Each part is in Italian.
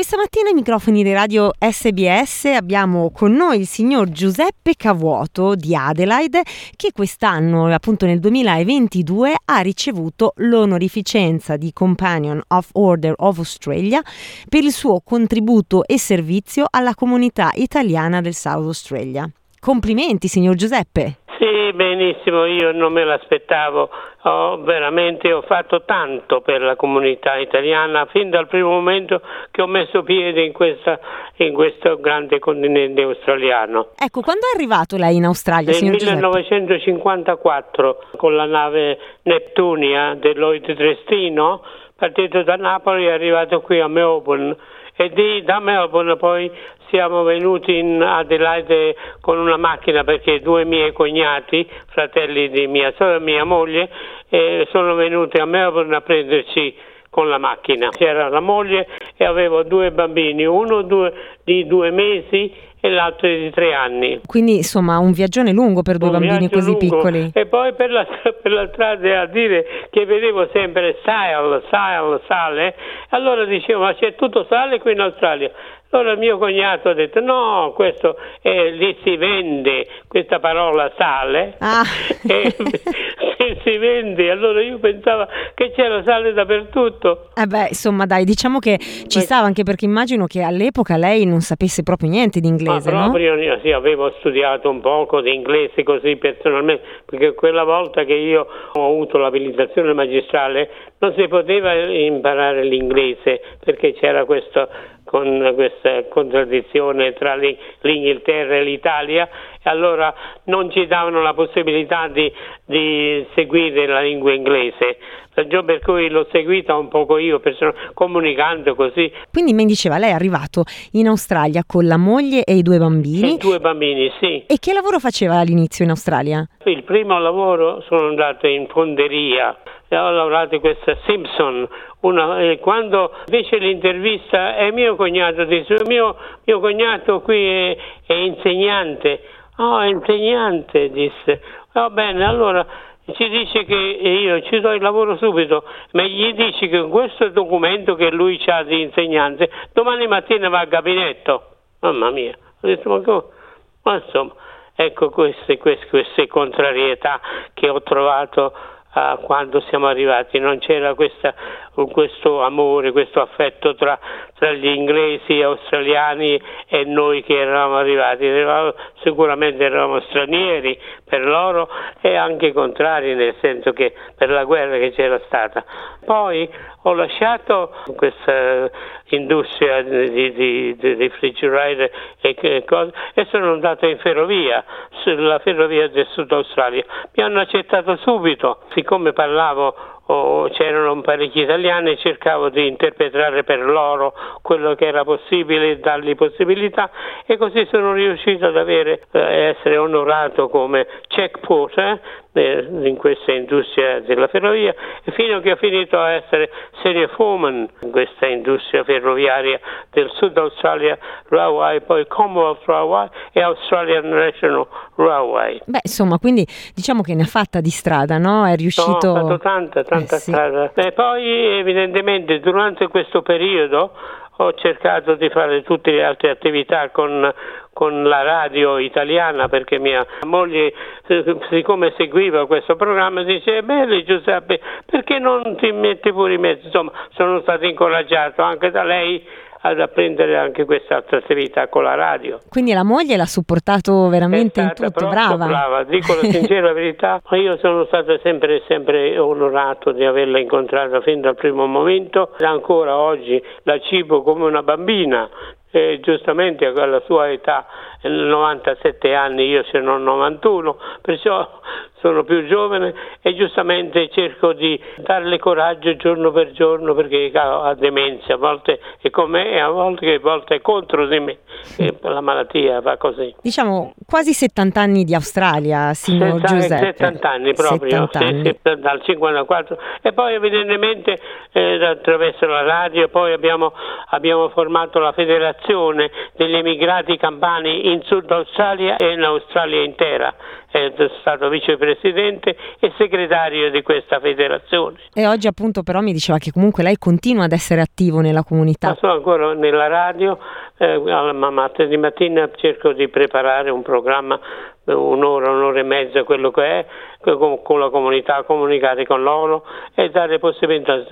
Questa mattina ai microfoni di radio SBS abbiamo con noi il signor Giuseppe Cavuoto di Adelaide che quest'anno, appunto nel 2022, ha ricevuto l'onorificenza di Companion of Order of Australia per il suo contributo e servizio alla comunità italiana del South Australia. Complimenti, signor Giuseppe. Sì, benissimo, io non me l'aspettavo, ho veramente ho fatto tanto per la comunità italiana fin dal primo momento che ho messo piede in, questa, in questo grande continente australiano. Ecco, quando è arrivato lei in Australia, Nel signor Giuseppe? 1954 con la nave Neptunia del Lloyd Trestino, partito da Napoli è arrivato qui a Melbourne e di, da Melbourne poi siamo venuti in Adelaide con una macchina perché due miei cognati, fratelli di mia, mia moglie, eh, sono venuti a Melbourne a prenderci con la macchina. C'era la moglie e avevo due bambini, uno due, di due mesi e l'altro di tre anni. Quindi insomma un viaggione lungo per due Un bambini così lungo. piccoli. E poi per la, per la strada a dire che vedevo sempre sale, sale, sale, allora dicevo ma c'è tutto sale qui in Australia. Allora mio cognato ha detto no, questo eh, lì si vende questa parola sale. Ah. E si vende, allora io pensavo che c'era sale dappertutto. Eh beh, insomma, dai, diciamo che ci stava anche perché immagino che all'epoca lei non sapesse proprio niente di inglese, Ma no? proprio io sì, avevo studiato un poco di inglese così personalmente, perché quella volta che io ho avuto l'abilitazione magistrale non si poteva imparare l'inglese perché c'era questo, con questa contraddizione tra l'I- l'Inghilterra e l'Italia e allora non ci davano la possibilità di, di seguire la lingua inglese. Ragione per cui l'ho seguita un poco io, person- comunicando così. Quindi mi diceva, lei è arrivato in Australia con la moglie e i due bambini. E due bambini, sì. E che lavoro faceva all'inizio in Australia? Il primo lavoro sono andato in fonderia ho lavorato in questa Simpson. Una, e quando fece l'intervista è mio cognato, disse mio, mio cognato qui è, è insegnante. Oh, è insegnante, disse. Va bene, allora ci dice che io ci do il lavoro subito, ma gli dici che questo documento che lui ha di insegnante domani mattina va al gabinetto. Mamma mia, ho detto ma come? Ma insomma, ecco queste, queste, queste contrarietà che ho trovato ah, quando siamo arrivati, non c'era questa, questo amore, questo affetto tra, tra gli inglesi, australiani e noi che eravamo arrivati, eravamo, sicuramente eravamo stranieri per loro e anche contrari nel senso che per la guerra che c'era stata. Poi ho lasciato questa industria di, di, di refrigerator e, cose, e sono andato in ferrovia, sulla ferrovia del Sud Australia. Mi hanno accettato subito, siccome parlavo o c'erano parecchi italiani, cercavo di interpretare per loro quello che era possibile, dargli possibilità e così sono riuscito ad avere, eh, essere onorato come check porter eh, in questa industria della ferrovia e fino a che ho finito a essere serie foreman in questa industria ferroviaria del Sud Australia Railway, poi Commonwealth Railway e Australian National Railway. Beh, insomma, quindi diciamo che ne ha fatta di strada, no? È No, riuscito... ho fatto tanta, tanta Eh, sì. strada. E poi evidentemente durante questo periodo ho cercato di fare tutte le altre attività con, con la radio italiana perché mia moglie, eh, siccome seguiva questo programma, dice, bene Giuseppe, perché non ti metti pure in mezzo? Insomma, sono stato incoraggiato anche da lei ad apprendere anche quest'altra attività con la radio. Quindi la moglie l'ha supportato veramente in tutto, proprio brava. Dico la sincera verità, io sono stato sempre, sempre onorato di averla incontrata fin dal primo momento ancora oggi la cibo come una bambina. E giustamente alla sua età, 97 anni, io ne ho 91, perciò sono più giovane e giustamente cerco di darle coraggio giorno per giorno perché ha demenza, a volte è con me e a volte, a volte è contro di me. E la malattia va così. Diciamo quasi 70 anni di Australia, signor 70, Giuseppe. 70 anni proprio, 70 anni. Sì, sì, dal 54 e poi evidentemente eh, attraverso la radio poi abbiamo, abbiamo formato la federazione degli emigrati campani in Sud Australia e in Australia intera è stato vicepresidente e segretario di questa federazione. E oggi appunto però mi diceva che comunque lei continua ad essere attivo nella comunità. Ma sono ancora nella radio, eh, martedì mattina cerco di preparare un programma un'ora, un'ora e mezza, quello che è, con, la comunità, comunicare con loro e dare possibilità.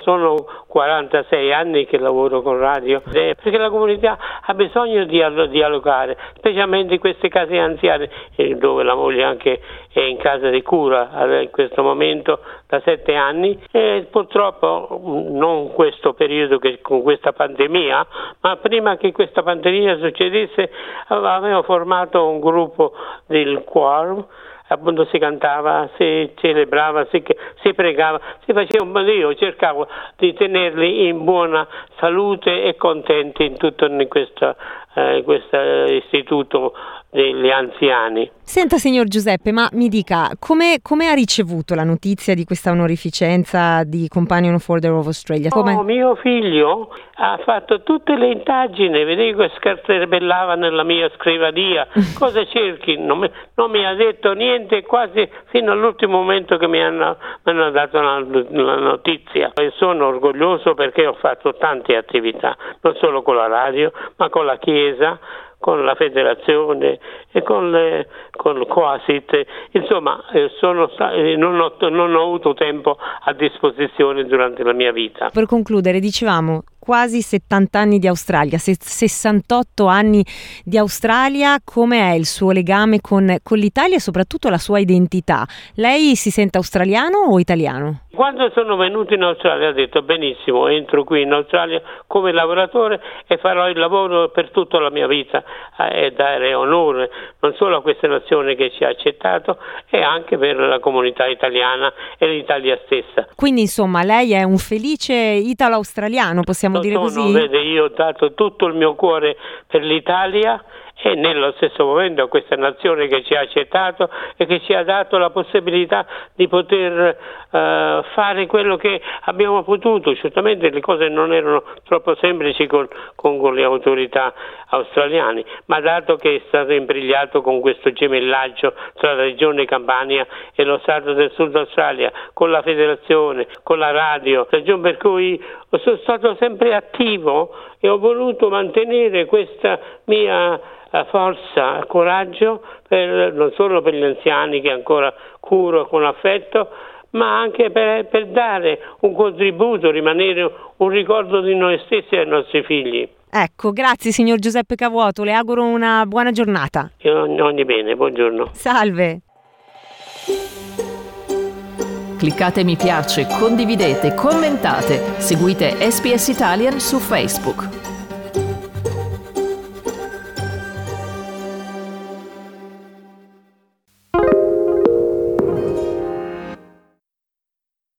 Sono 46 anni che lavoro con radio, perché la comunità ha bisogno di dialogare, specialmente in queste case anziane dove la moglie anche è in casa di cura in questo momento da sette anni e purtroppo non questo periodo che, con questa pandemia, ma prima che questa pandemia succedesse avevo formato un gruppo del quorum. Appunto si cantava, si celebrava, si, si pregava, si faceva un io cercavo di tenerli in buona salute e contenti in tutto in questo, eh, questo istituto degli anziani. Senta signor Giuseppe, ma mi dica, come, come, ha ricevuto la notizia di questa onorificenza di Companion for the of Australia? Come... Oh, mio figlio ha fatto tutte le indagini, vedevo che scarterbellava nella mia scrivania, cosa cerchi? Non mi, non mi, ha detto niente quasi fino all'ultimo momento che mi hanno, mi hanno dato la, la notizia. E sono orgoglioso perché ho fatto tante attività, non solo con la radio, ma con la Chiesa, con la federazione e con, le, con il Coasit, insomma eh, sono, eh, non, ho, non ho avuto tempo a disposizione durante la mia vita. Per concludere, dicevamo, quasi 70 anni di Australia, 68 anni di Australia, come è il suo legame con, con l'Italia e soprattutto la sua identità? Lei si sente australiano o italiano? Quando sono venuto in Australia ho detto benissimo, entro qui in Australia come lavoratore e farò il lavoro per tutta la mia vita eh, e dare onore non solo a questa nazione che ci ha accettato e anche per la comunità italiana e l'Italia stessa. Quindi insomma lei è un felice italo-australiano, possiamo Lo dire sono, così? Vede, io ho dato tutto il mio cuore per l'Italia e nello stesso momento a questa nazione che ci ha accettato e che ci ha dato la possibilità di poter uh, fare quello che abbiamo potuto. Certamente le cose non erano troppo semplici con, con, con le autorità australiane, ma dato che è stato imbrigliato con questo gemellaggio tra la regione Campania e lo Stato del Sud Australia, con la federazione, con la radio, ragione per cui sono stato sempre attivo e ho voluto mantenere questa mia forza, coraggio per, non solo per gli anziani che ancora curo con affetto, ma anche per, per dare un contributo, rimanere un ricordo di noi stessi e ai nostri figli. Ecco, grazie signor Giuseppe Cavuoto, le auguro una buona giornata. Ogni, ogni bene, buongiorno. Salve. Cliccate mi piace, condividete, commentate, seguite SPS Italian su Facebook.